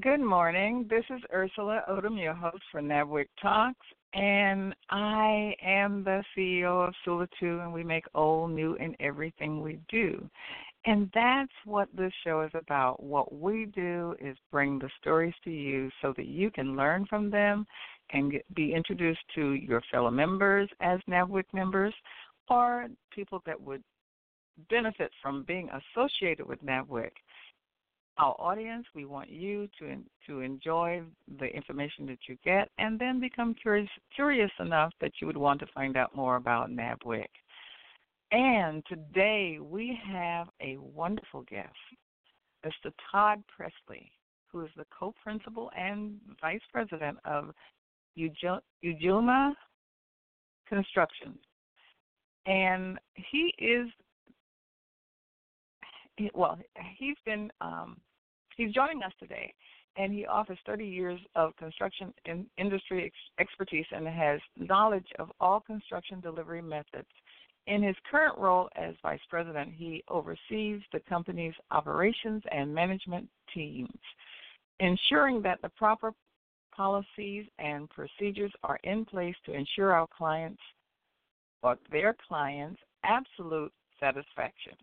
Good morning. This is Ursula Odom, your host for NABWIC Talks, and I am the CEO of Sula 2, and we make old, new, in everything we do. And that's what this show is about. What we do is bring the stories to you so that you can learn from them and be introduced to your fellow members as NABWIC members or people that would benefit from being associated with NABWIC our audience. We want you to to enjoy the information that you get, and then become curious curious enough that you would want to find out more about NABWIC. And today we have a wonderful guest, Mr. Todd Pressley, who is the co-principal and vice president of Ujamaa Construction, and he is well, he's been um, he's joining us today, and he offers 30 years of construction in industry ex- expertise and has knowledge of all construction delivery methods. In his current role as vice president, he oversees the company's operations and management teams, ensuring that the proper policies and procedures are in place to ensure our clients or their clients absolute satisfaction.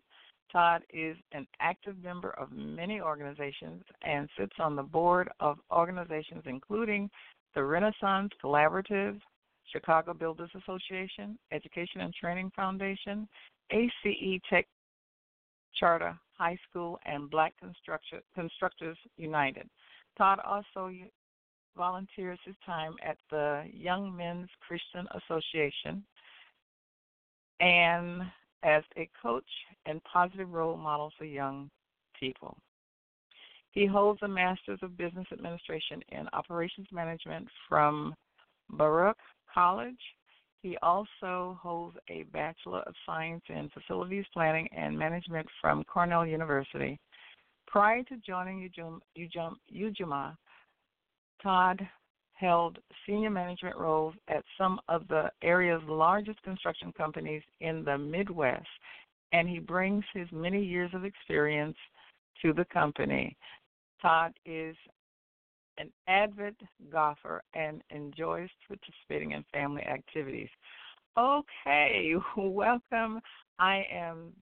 Todd is an active member of many organizations and sits on the board of organizations including the Renaissance Collaborative, Chicago Builders Association, Education and Training Foundation, ACE Tech Charter High School, and Black Constructors United. Todd also volunteers his time at the Young Men's Christian Association and as a coach and positive role model for young people. He holds a Master's of Business Administration in Operations Management from Baruch College. He also holds a Bachelor of Science in Facilities Planning and Management from Cornell University. Prior to joining Ujamaa, Todd held senior management roles at some of the area's largest construction companies in the Midwest, and he brings his many years of experience to the company. Todd is an avid golfer and enjoys participating in family activities. Okay, welcome. I am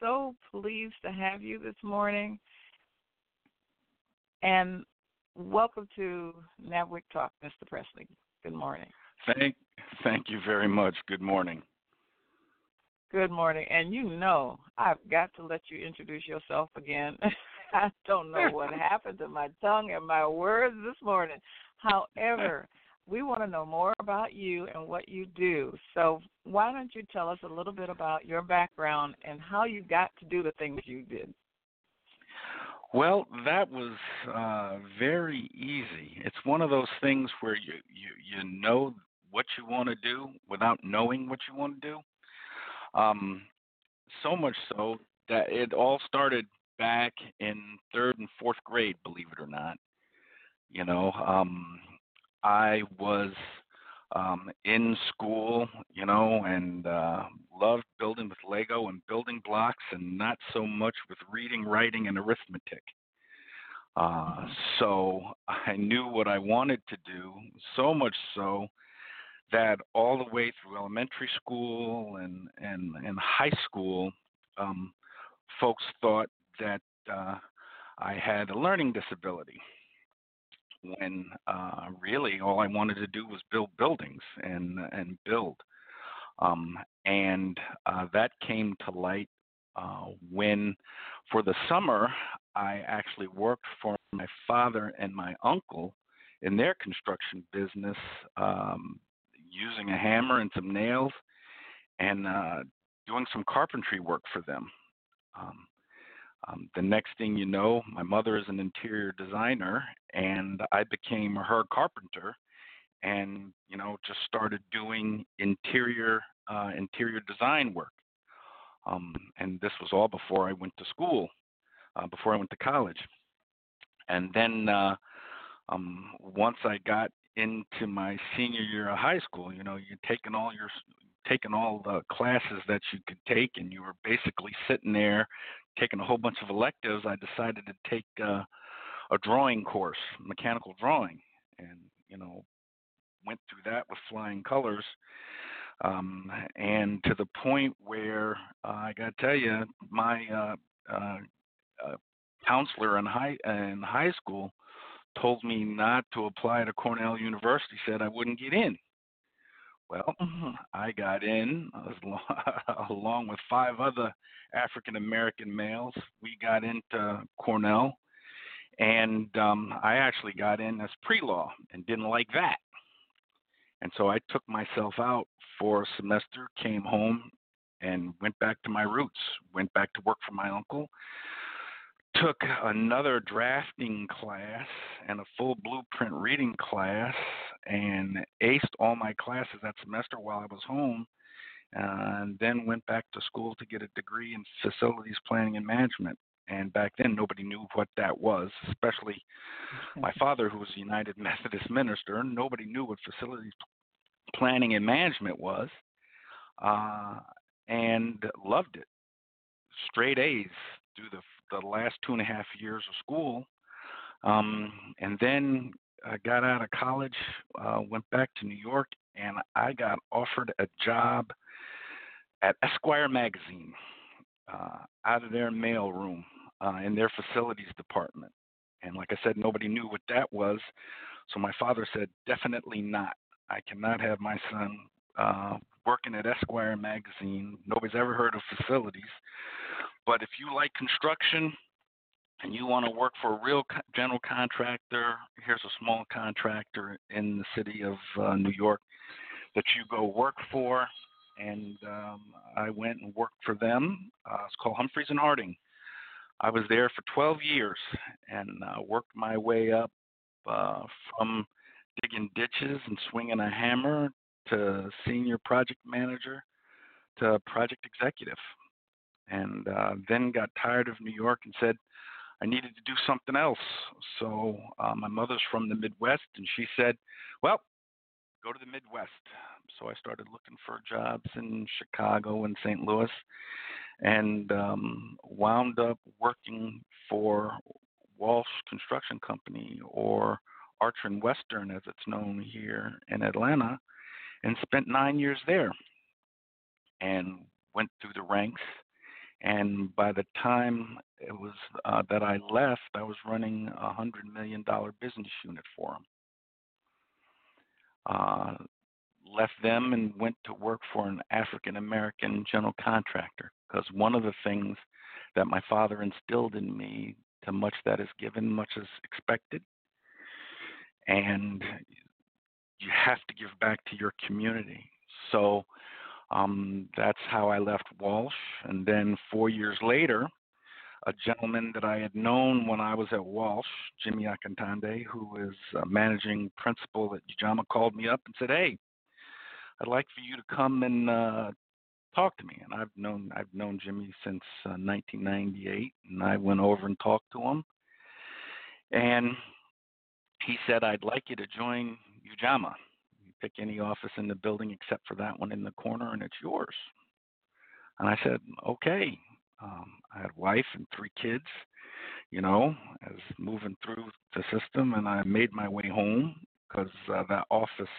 so pleased to have you this morning. And Welcome to NABWIC Talk, Mr. Pressley. Good morning. Thank, thank you very much. Good morning. Good morning. And you know, I've got to let you introduce yourself again. I don't know what happened to my tongue and my words this morning. However, we want to know more about you and what you do. So, why don't you tell us a little bit about your background and how you got to do the things you did? Well, that was uh, very easy. It's one of those things where you you you know what you want to do without knowing what you want to do. Um, so much so that it all started back in third and fourth grade, believe it or not. You know, um, I was um, in school, you know, and uh, loved building with Lego and building blocks, and not so much with reading, writing, and arithmetic. Uh, so I knew what I wanted to do, so much so that all the way through elementary school and and, and high school, um, folks thought that uh, I had a learning disability when uh, really all I wanted to do was build buildings and and build. Um, and uh, that came to light uh, when, for the summer, I actually worked for my father and my uncle in their construction business, um, using a hammer and some nails, and uh, doing some carpentry work for them. Um, um, the next thing you know, my mother is an interior designer, and I became her carpenter, and you know just started doing interior uh, interior design work. Um, and this was all before I went to school, uh, before I went to college. And then uh, um, once I got into my senior year of high school, you know, you're taking all your taking all the classes that you could take, and you were basically sitting there taking a whole bunch of electives, I decided to take uh, a drawing course, mechanical drawing, and you know went through that with flying colors. Um, and to the point where uh, I got to tell you, my uh, uh, uh, counselor in high in high school told me not to apply to Cornell University. Said I wouldn't get in. Well, mm-hmm. I got in along with five other African American males. We got into Cornell, and um, I actually got in as pre law and didn't like that. And so I took myself out for a semester, came home, and went back to my roots, went back to work for my uncle, took another drafting class and a full blueprint reading class and aced all my classes that semester while I was home and then went back to school to get a degree in facilities planning and management. And back then nobody knew what that was especially my father who was a united methodist minister. Nobody knew what facilities planning and management was uh, and loved it. Straight a's through the the last two and a half years of school, um, and then I got out of college, uh, went back to New York, and I got offered a job at Esquire magazine uh, out of their mail room uh, in their facilities department. And like I said, nobody knew what that was. So my father said, definitely not. I cannot have my son uh, working at Esquire magazine. Nobody's ever heard of facilities. But if you like construction and you want to work for a real general contractor, here's a small contractor in the city of uh, New York that you go work for. And um, I went and worked for them. Uh, it's called Humphreys and Harding. I was there for 12 years and uh, worked my way up uh, from digging ditches and swinging a hammer to senior project manager to project executive and uh, then got tired of New York and said I needed to do something else. So uh, my mother's from the Midwest, and she said, "Well, go to the Midwest." So I started looking for jobs in Chicago and St. Louis, and um, wound up working for Walsh Construction Company or Archer and Western, as it's known here in Atlanta, and spent nine years there, and went through the ranks and by the time it was uh, that I left, I was running a hundred million dollar business unit for them. Uh, left them and went to work for an African American general contractor because one of the things that my father instilled in me, to much that is given, much is expected, and you have to give back to your community. So um, that's how I left Walsh. And then four years later, a gentleman that I had known when I was at Walsh, Jimmy Akintonde, who is a managing principal at Ujamaa, called me up and said, "Hey, I'd like for you to come and uh, talk to me." And I've known I've known Jimmy since uh, 1998, and I went over and talked to him, and he said, "I'd like you to join Ujamaa." Pick any office in the building except for that one in the corner, and it's yours. And I said, okay. Um, I had wife and three kids, you know, I was moving through the system, and I made my way home because uh, that office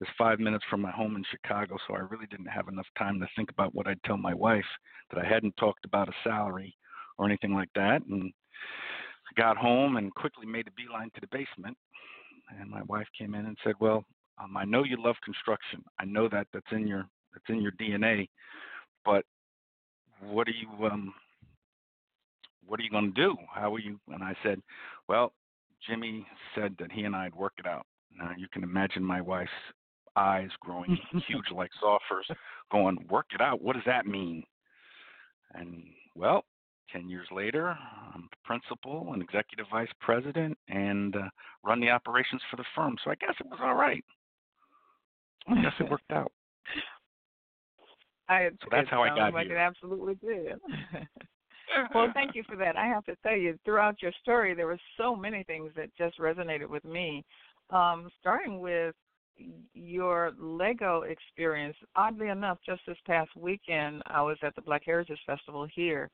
is five minutes from my home in Chicago, so I really didn't have enough time to think about what I'd tell my wife that I hadn't talked about a salary or anything like that. And I got home and quickly made a beeline to the basement. And my wife came in and said, "Well, um, I know you love construction. I know that that's in your that's in your DNA, but what are you um what are you going to do? How are you?" And I said, "Well, Jimmy said that he and I'd work it out." Now you can imagine my wife's eyes growing huge like saucers, going, "Work it out. What does that mean?" And well, 10 years later, I'm the principal and executive vice president and uh, run the operations for the firm. So I guess it was all right. I guess it worked out. I, so that's how I got like here. It absolutely did. well, thank you for that. I have to tell you, throughout your story, there were so many things that just resonated with me. Um, starting with your Lego experience. Oddly enough, just this past weekend, I was at the Black Heritage Festival here,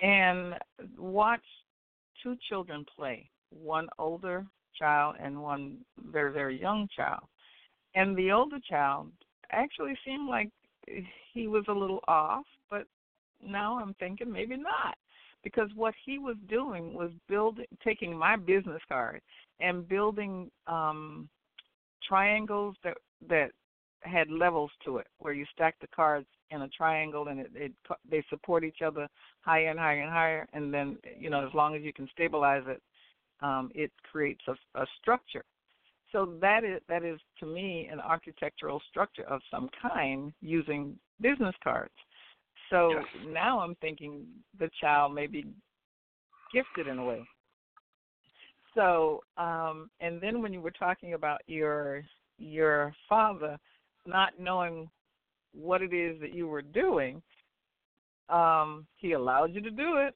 and watched two children play. One older child and one very very young child. And the older child actually seemed like he was a little off, but now I'm thinking maybe not. Because what he was doing was building taking my business card and building um triangles that that had levels to it where you stack the cards in a triangle and it, it they support each other higher and higher and higher and then you know as long as you can stabilize it um it creates a, a structure so that is that is to me an architectural structure of some kind using business cards so yes. now i'm thinking the child may be gifted in a way so um and then when you were talking about your your father not knowing what it is that you were doing, um, he allowed you to do it.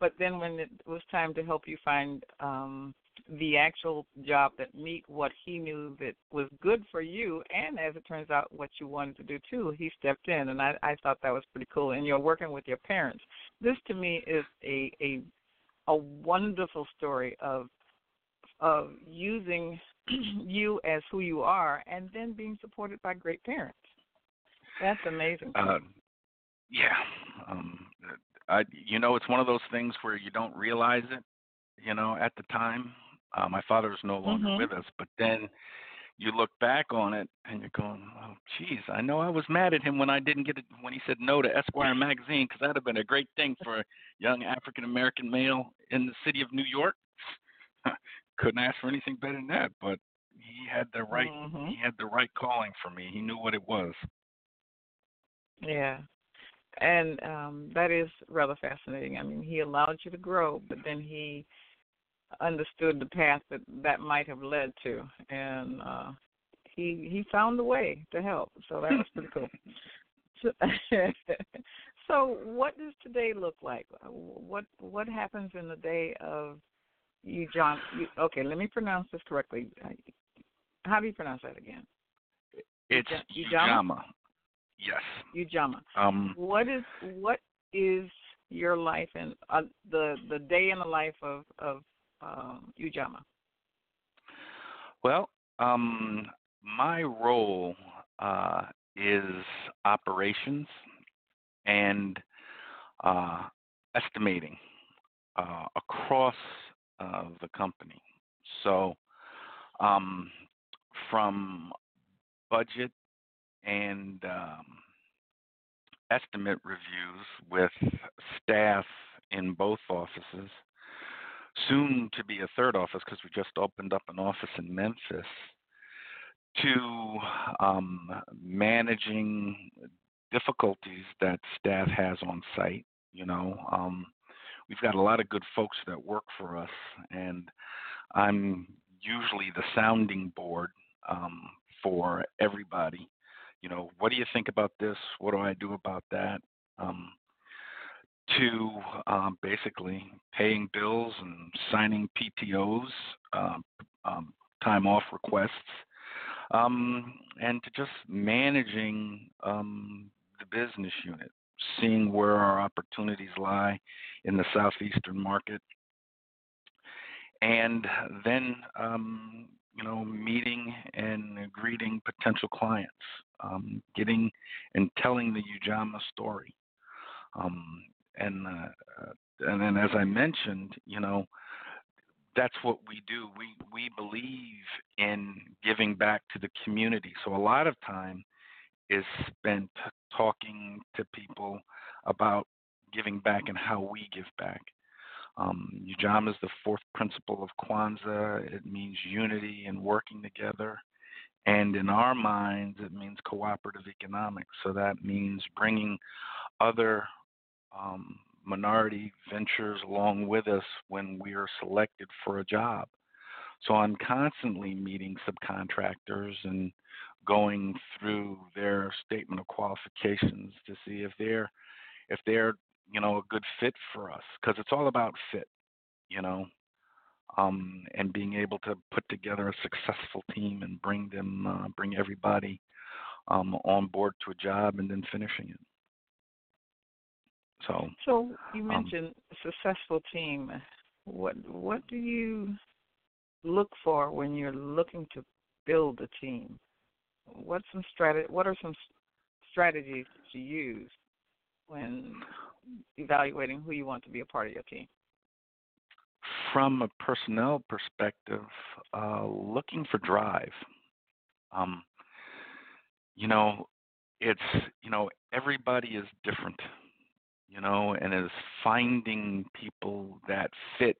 But then when it was time to help you find um, the actual job that meet what he knew that was good for you, and as it turns out, what you wanted to do too, he stepped in, and I, I thought that was pretty cool. And you're working with your parents. This to me is a a a wonderful story of of using you as who you are, and then being supported by great parents. That's amazing. Uh, yeah, um, I, you know, it's one of those things where you don't realize it, you know, at the time. Uh, my father is no longer mm-hmm. with us, but then you look back on it and you're going, "Oh, geez, I know I was mad at him when I didn't get it when he said no to Esquire magazine because that'd have been a great thing for a young African American male in the city of New York. Couldn't ask for anything better than that, but he had the right mm-hmm. he had the right calling for me. He knew what it was. Yeah. And um that is rather fascinating. I mean, he allowed you to grow, but then he understood the path that that might have led to and uh he he found a way to help. So that was pretty cool. So, so what does today look like? What what happens in the day of you John you, okay, let me pronounce this correctly. How do you pronounce that again? It's Ujamaa. Yes. Ujamaa. Um, what is what is your life and uh, the the day in the life of of um, Ujamaa? Well, um, my role uh, is operations and uh, estimating uh, across uh, the company. So, um, from budget and um, estimate reviews with staff in both offices, soon to be a third office because we just opened up an office in Memphis, to um, managing difficulties that staff has on site. You know, um, we've got a lot of good folks that work for us, and I'm usually the sounding board um, for everybody. You know, what do you think about this? What do I do about that? Um, to um, basically paying bills and signing PTOs, um, um, time off requests, um, and to just managing um, the business unit, seeing where our opportunities lie in the southeastern market, and then um, you know meeting and greeting potential clients, getting and telling the Ujamaa story, um, and uh, and then as I mentioned, you know that's what we do. We we believe in giving back to the community. So a lot of time is spent talking to people about giving back and how we give back. Um, Ujamaa is the fourth principle of Kwanzaa. It means unity and working together. And in our minds, it means cooperative economics. So that means bringing other um, minority ventures along with us when we are selected for a job. So I'm constantly meeting subcontractors and going through their statement of qualifications to see if they're if they're you know a good fit for us because it's all about fit you know um, and being able to put together a successful team and bring them uh, bring everybody um, on board to a job and then finishing it so, so you um, mentioned um, successful team. What what do you look for when you're looking to build a team? What some strat- What are some strategies to use when evaluating who you want to be a part of your team? From a personnel perspective, uh, looking for drive. Um, you know, it's you know everybody is different you know, and is finding people that fit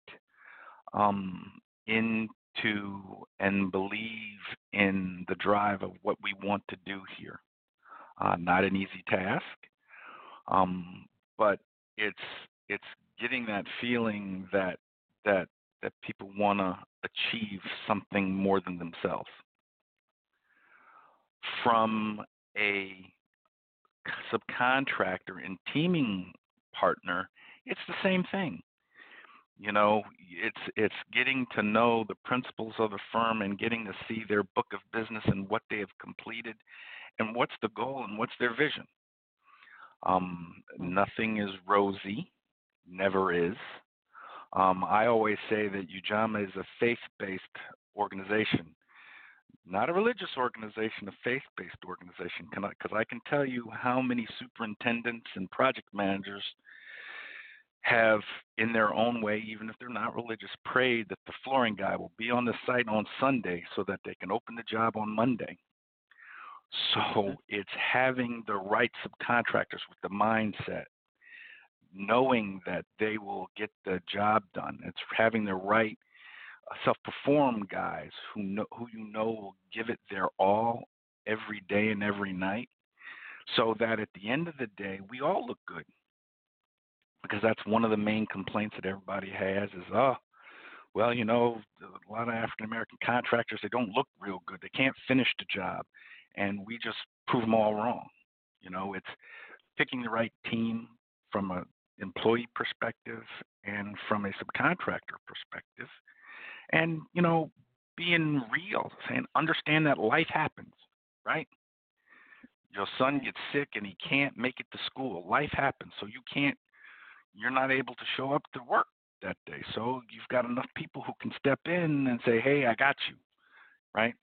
um, into and believe in the drive of what we want to do here. Uh, not an easy task, um, but it's it's getting that feeling that that that people want to achieve something more than themselves. From a subcontractor and teaming partner, it's the same thing. You know, it's it's getting to know the principals of the firm and getting to see their book of business and what they have completed, and what's the goal and what's their vision. Um, nothing is rosy, never is. Um, I always say that Ujamaa is a faith-based organization, not a religious organization, a faith-based organization. Because I, I can tell you how many superintendents and project managers have, in their own way, even if they're not religious, prayed that the flooring guy will be on the site on Sunday so that they can open the job on Monday. So mm-hmm. it's having the right subcontractors with the mindset, knowing that they will get the job done. It's having the right self-perform guys who know who you know will give it their all every day and every night, so that at the end of the day we all look good. Because that's one of the main complaints that everybody has is oh well you know a lot of african american contractors they don't look real good. They can't finish the job. And we just prove them all wrong. You know it's picking the right team from a employee perspective and from a subcontractor perspective and you know being real saying understand that life happens right your son gets sick and he can't make it to school life happens so you can't you're not able to show up to work that day. So you've got enough people who can step in and say, "Hey, I got you," right?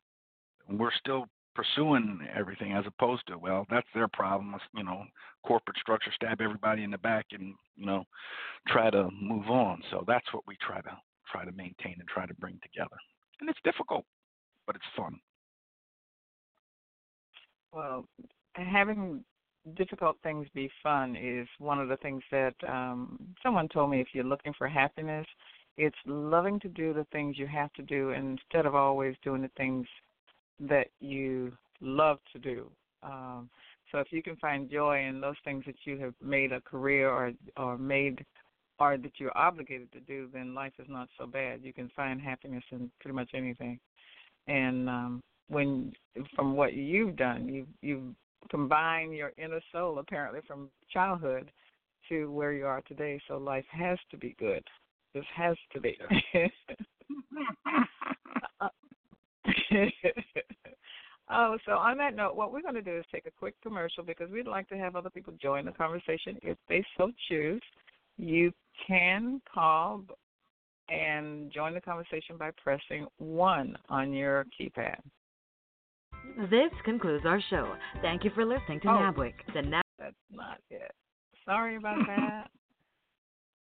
And we're still pursuing everything as opposed to, well, that's their problem. You know, corporate structure, stab everybody in the back, and you know, try to move on. So that's what we try to try to maintain and try to bring together. And it's difficult, but it's fun. Well, having difficult things be fun is one of the things that um someone told me if you're looking for happiness it's loving to do the things you have to do instead of always doing the things that you love to do um so if you can find joy in those things that you have made a career or or made or that you're obligated to do then life is not so bad you can find happiness in pretty much anything and um when from what you've done you've you've combine your inner soul apparently from childhood to where you are today. So life has to be good. This has to be. Oh, so on that note, what we're going to do is take a quick commercial because we'd like to have other people join the conversation if they so choose. You can call and join the conversation by pressing 1 on your keypad. This concludes our show. Thank you for listening to oh, NABWIC. The Nab- That's not it. Sorry about that.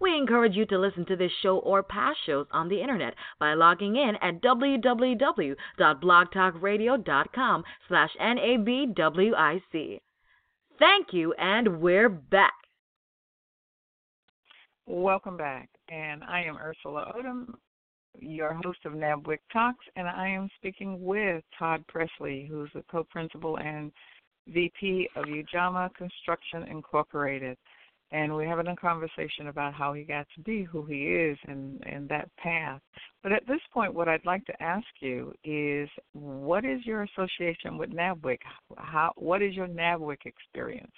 We encourage you to listen to this show or past shows on the internet by logging in at www.blogtalkradio.com slash NABWIC. Thank you, and we're back. Welcome back, and I am Ursula Odom, your host of NABWIC Talks, and I am speaking with Todd Pressley, who's the co-principal and VP of Ujamaa Construction Incorporated and we're having a conversation about how he got to be who he is and and that path. But at this point, what I'd like to ask you is, what is your association with NABWIC? How what is your NABWIC experience?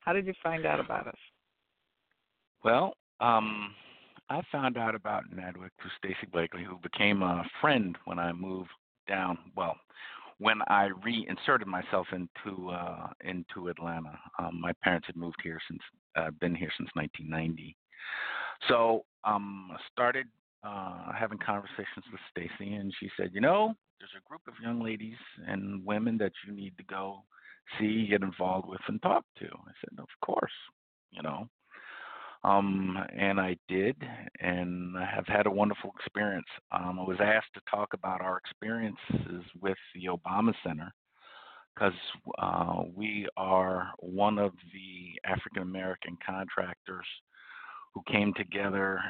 How did you find out about us? Well, um, I found out about NABWIC through Stacy Blakely, who became a friend when I moved down. Well, when I reinserted myself into uh, into Atlanta. Um, my parents had moved here since uh, been here since 1990. So um, I started uh, having conversations with Stacy, and she said, you know, there's a group of young ladies and women that you need to go see, get involved with, and talk to. I said, of course, you know. Um, and I did, and I have had a wonderful experience. Um, I was asked to talk about our experiences with the Obama Center because uh, we are one of the African American contractors who came together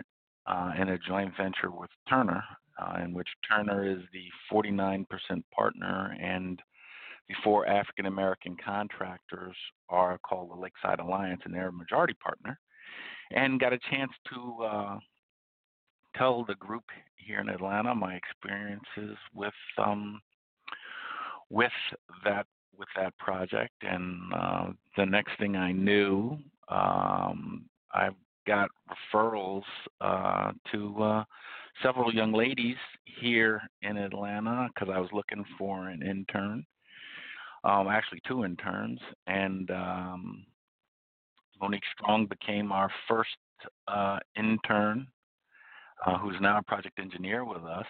uh, in a joint venture with Turner, uh, in which Turner is the 49% partner, and the four African American contractors are called the Lakeside Alliance, and they're a majority partner and got a chance to uh, tell the group here in Atlanta my experiences with um, with that with that project. And uh, the next thing I knew, um, I got referrals uh, to uh, several young ladies here in Atlanta because I was looking for an intern. Um, actually, two interns, and um, Monique Strong became our first uh, intern, uh, who's now a project engineer with us,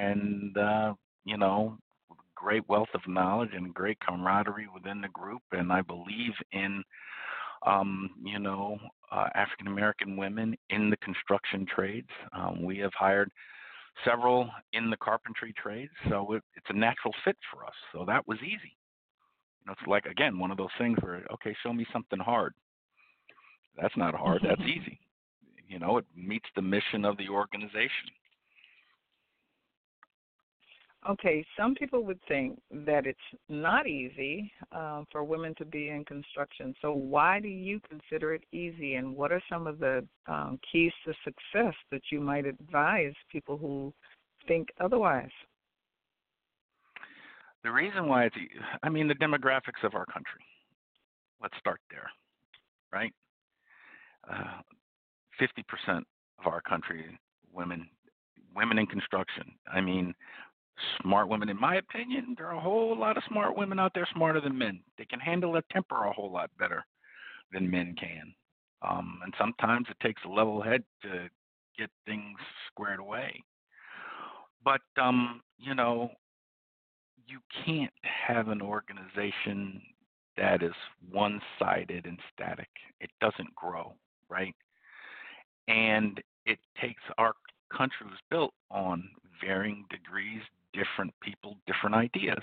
and uh, you know, great wealth of knowledge and great camaraderie within the group. And I believe in, um, you know, uh, African American women in the construction trades. Um, we have hired several in the carpentry trades, so it, it's a natural fit for us. So that was easy. You know, it's like again one of those things where okay, show me something hard. That's not hard. That's easy. You know, it meets the mission of the organization. Okay, some people would think that it's not easy uh, for women to be in construction. So, why do you consider it easy, and what are some of the um, keys to success that you might advise people who think otherwise? The reason why it's, I mean, the demographics of our country. Let's start there, right? Uh, 50% of our country, women, women in construction. I mean, smart women. In my opinion, there are a whole lot of smart women out there smarter than men. They can handle their temper a whole lot better than men can. Um, and sometimes it takes a level head to get things squared away. But um, you know, you can't have an organization that is one sided and static. It doesn't grow, right? And it takes our country was built on varying degrees, different people, different ideas.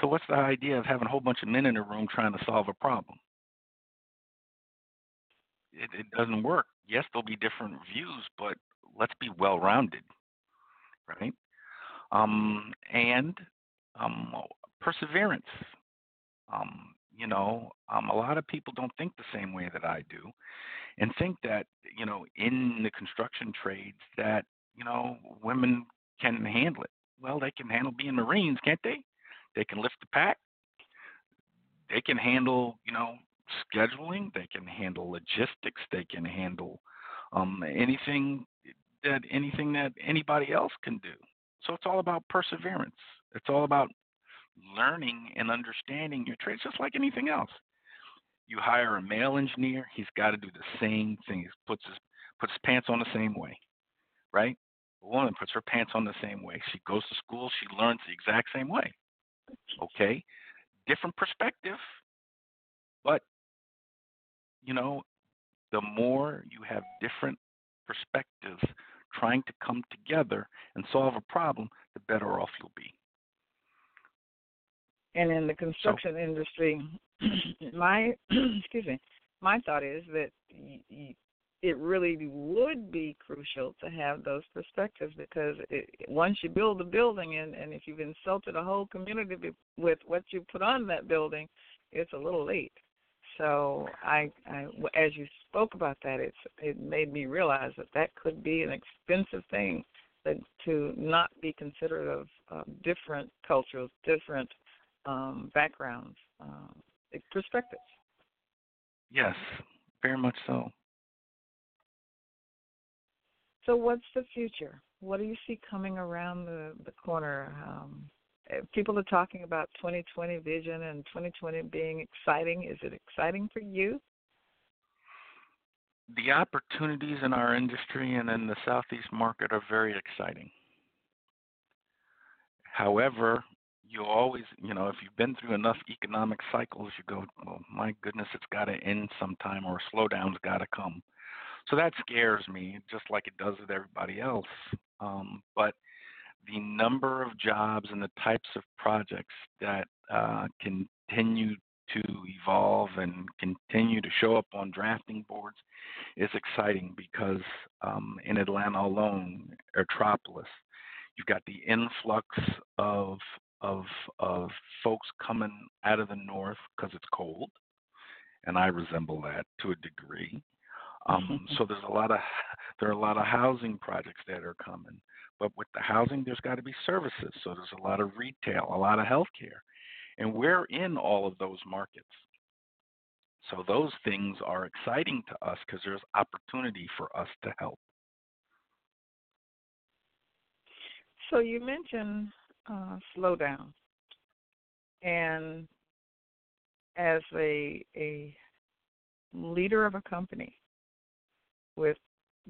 So, what's the idea of having a whole bunch of men in a room trying to solve a problem? It, it doesn't work. Yes, there'll be different views, but let's be well rounded, right? Um, and um, perseverance. Um, you know, um, a lot of people don't think the same way that I do, and think that you know, in the construction trades, that you know, women can handle it. Well, they can handle being Marines, can't they? They can lift the pack. They can handle, you know, scheduling. They can handle logistics. They can handle um, anything that anything that anybody else can do. So it's all about perseverance. It's all about learning and understanding your trade, just like anything else. You hire a male engineer, he's got to do the same thing. He puts his puts his pants on the same way, right? Woman puts her pants on the same way. She goes to school, she learns the exact same way. Okay, different perspective, but you know, the more you have different perspectives trying to come together and solve a problem, the better off you'll be. And in the construction so, industry, my excuse me, my thought is that it really would be crucial to have those perspectives because it, once you build a building and, and if you've insulted a whole community with what you put on that building, it's a little late. So I, I, as you spoke about that, it's it made me realize that that could be an expensive thing that to not be considerate of uh, different cultures, different um, backgrounds, um, perspectives. Yes, very much so. So, what's the future? What do you see coming around the the corner? Um, eh, people are talking about 2020 vision and 2020 being exciting. Is it exciting for you? The opportunities in our industry and in the Southeast market are very exciting. However, you always, you know, if you've been through enough economic cycles, you go, well, my goodness, it's got to end sometime or a slowdown's got to come. So that scares me, just like it does with everybody else. Um, but the number of jobs and the types of projects that uh, continue to evolve and continue to show up on drafting boards is exciting because um, in Atlanta alone, Aerotropolis, you've got the influx of of of folks coming out of the north because it's cold, and I resemble that to a degree. Um, so there's a lot of there are a lot of housing projects that are coming, but with the housing, there's got to be services. So there's a lot of retail, a lot of healthcare, and we're in all of those markets. So those things are exciting to us because there's opportunity for us to help. So you mentioned uh, slowdown, and as a a leader of a company, with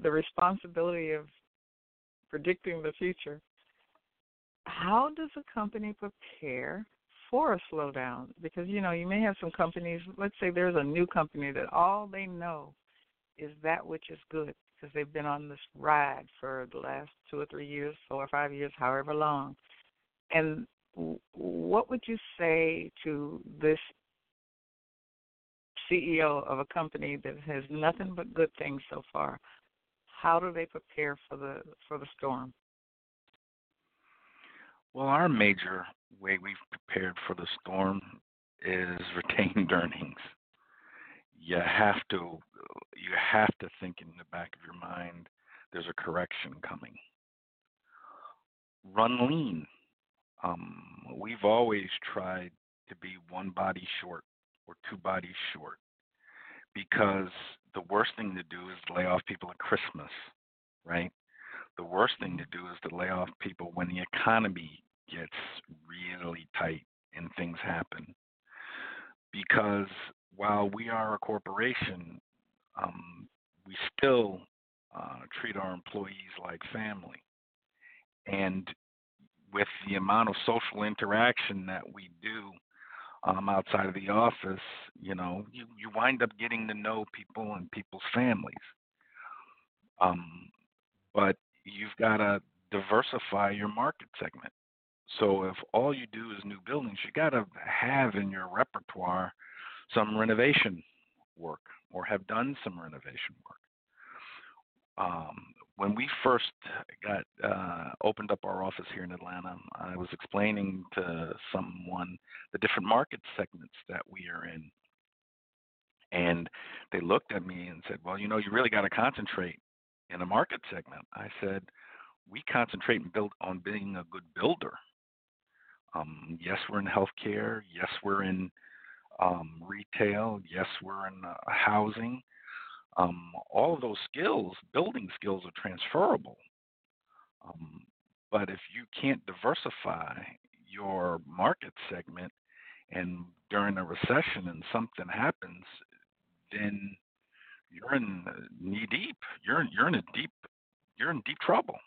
the responsibility of predicting the future, how does a company prepare for a slowdown? Because you know, you may have some companies, let's say there's a new company that all they know is that which is good because they've been on this ride for the last two or three years, four or five years, however long. And what would you say to this CEO of a company that has nothing but good things so far, how do they prepare for the for the storm? Well, our major way we've prepared for the storm is retained earnings. You have to you have to think in the back of your mind there's a correction coming. Run lean. Um, we've always tried to be one body short or two bodies short because the worst thing to do is to lay off people at Christmas, right? The worst thing to do is to lay off people when the economy gets really tight and things happen. Because while we are a corporation, um, we still uh, treat our employees like family. And with the amount of social interaction that we do um, outside of the office, you know, you, you wind up getting to know people and people's families. Um, but you've got to diversify your market segment. So if all you do is new buildings, you got to have in your repertoire some renovation work or have done some renovation work. Um, when we first got uh, opened up our office here in Atlanta, I was explaining to someone the different market segments that we are in. And they looked at me and said, Well, you know, you really got to concentrate in a market segment. I said, We concentrate and build on being a good builder. Um, yes, we're in healthcare. Yes, we're in um, retail. Yes, we're in uh, housing. Um, all of those skills, building skills, are transferable. Um, but if you can't diversify your market segment, and during a recession and something happens, then you're in knee deep. You're in, you're in a deep you're in deep trouble.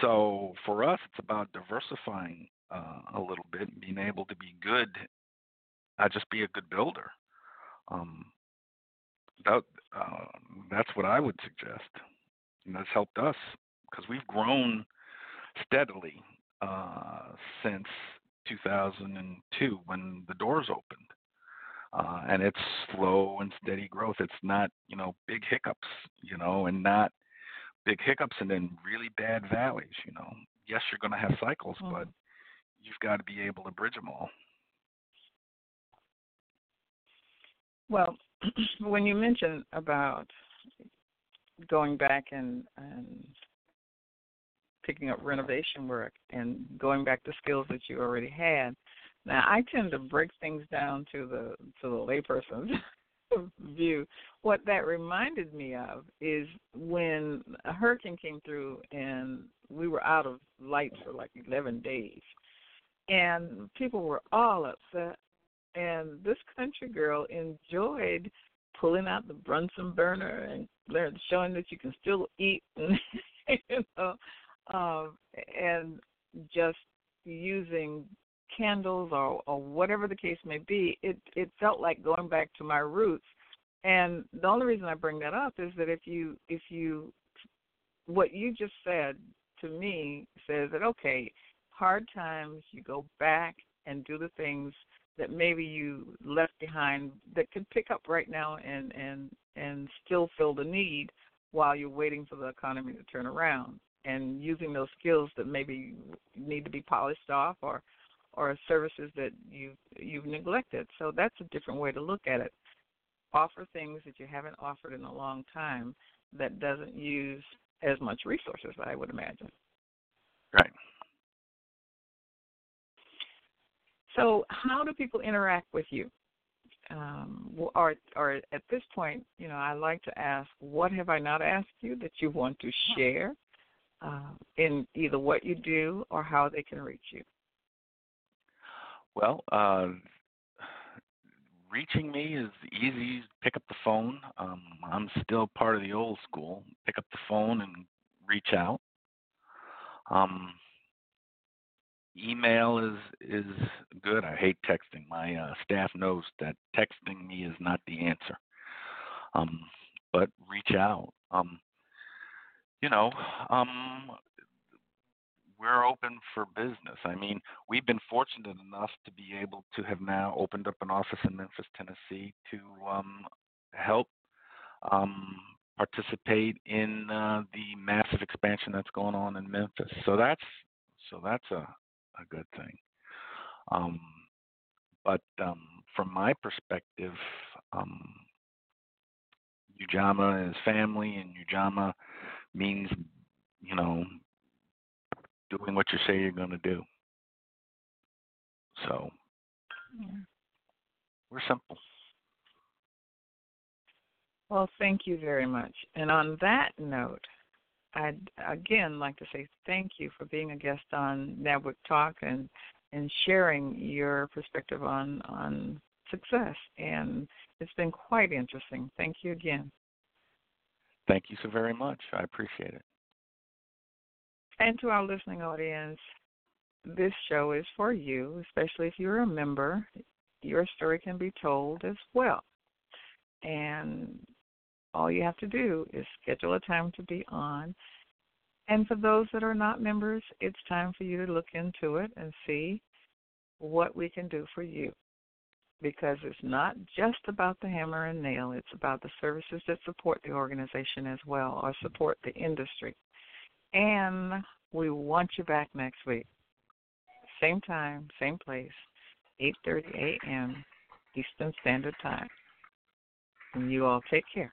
So for us, it's about diversifying uh, a little bit, being able to be good, not just be a good builder. Um, that uh, that's what I would suggest, and that's helped us because we've grown steadily uh, since 2002 when the doors opened. Uh, and it's slow and steady growth. It's not, you know, big hiccups, you know, and not big hiccups and then really bad valleys, you know. Yes, you're going to have cycles, mm-hmm. but you've got to be able to bridge them all. Well, when you mentioned about going back and, and picking up renovation work and going back to skills that you already had, now I tend to break things down to the to the layperson's view. What that reminded me of is when a hurricane came through and we were out of lights for like 11 days, and people were all upset and this country girl enjoyed pulling out the Bunsen burner and showing that you can still eat and you know um and just using candles or or whatever the case may be it it felt like going back to my roots. And the only reason I bring that up is that if you if you what you just said to me says that okay hard times you go back and do the things that maybe you left behind that could pick up right now and and and still fill the need while you're waiting for the economy to turn around and using those skills that maybe need to be polished off or or services that you you've neglected. So that's a different way to look at it. Offer things that you haven't offered in a long time that doesn't use as much resources, I would imagine. Right. So, how do people interact with you? Um, or, or at this point, you know, I like to ask, what have I not asked you that you want to share uh, in either what you do or how they can reach you? Well, uh, reaching me is easy. Pick up the phone. Um, I'm still part of the old school. Pick up the phone and reach out. Um, email is is good. I hate texting. My uh, staff knows that texting me is not the answer. Um, but reach out. Um, you know, um, we're open for business. I mean, we've been fortunate enough to be able to have now opened up an office in Memphis, Tennessee, to um, help um, participate in uh, the massive expansion that's going on in Memphis. So that's so that's a a good thing. Um, but um, from my perspective, um, Ujamaa is family, and Ujamaa means, you know, doing what you say you're going to do. So we're simple. Well, thank you very much. And on that note, I'd again like to say thank you for being a guest on NABWIC Talk and and sharing your perspective on on success. And it's been quite interesting. Thank you again. Thank you so very much. I appreciate it. And to our listening audience, this show is for you, especially if you're a member. your story can be told as well. And all you have to do is schedule a time to be on. And for those that are not members, it's time for you to look into it and see what we can do for you. Because it's not just about the hammer and nail, it's about the services that support the organization as well or support the industry. And we want you back next week. Same time, same place, 8:30 a.m. Eastern Standard Time. And you all take care.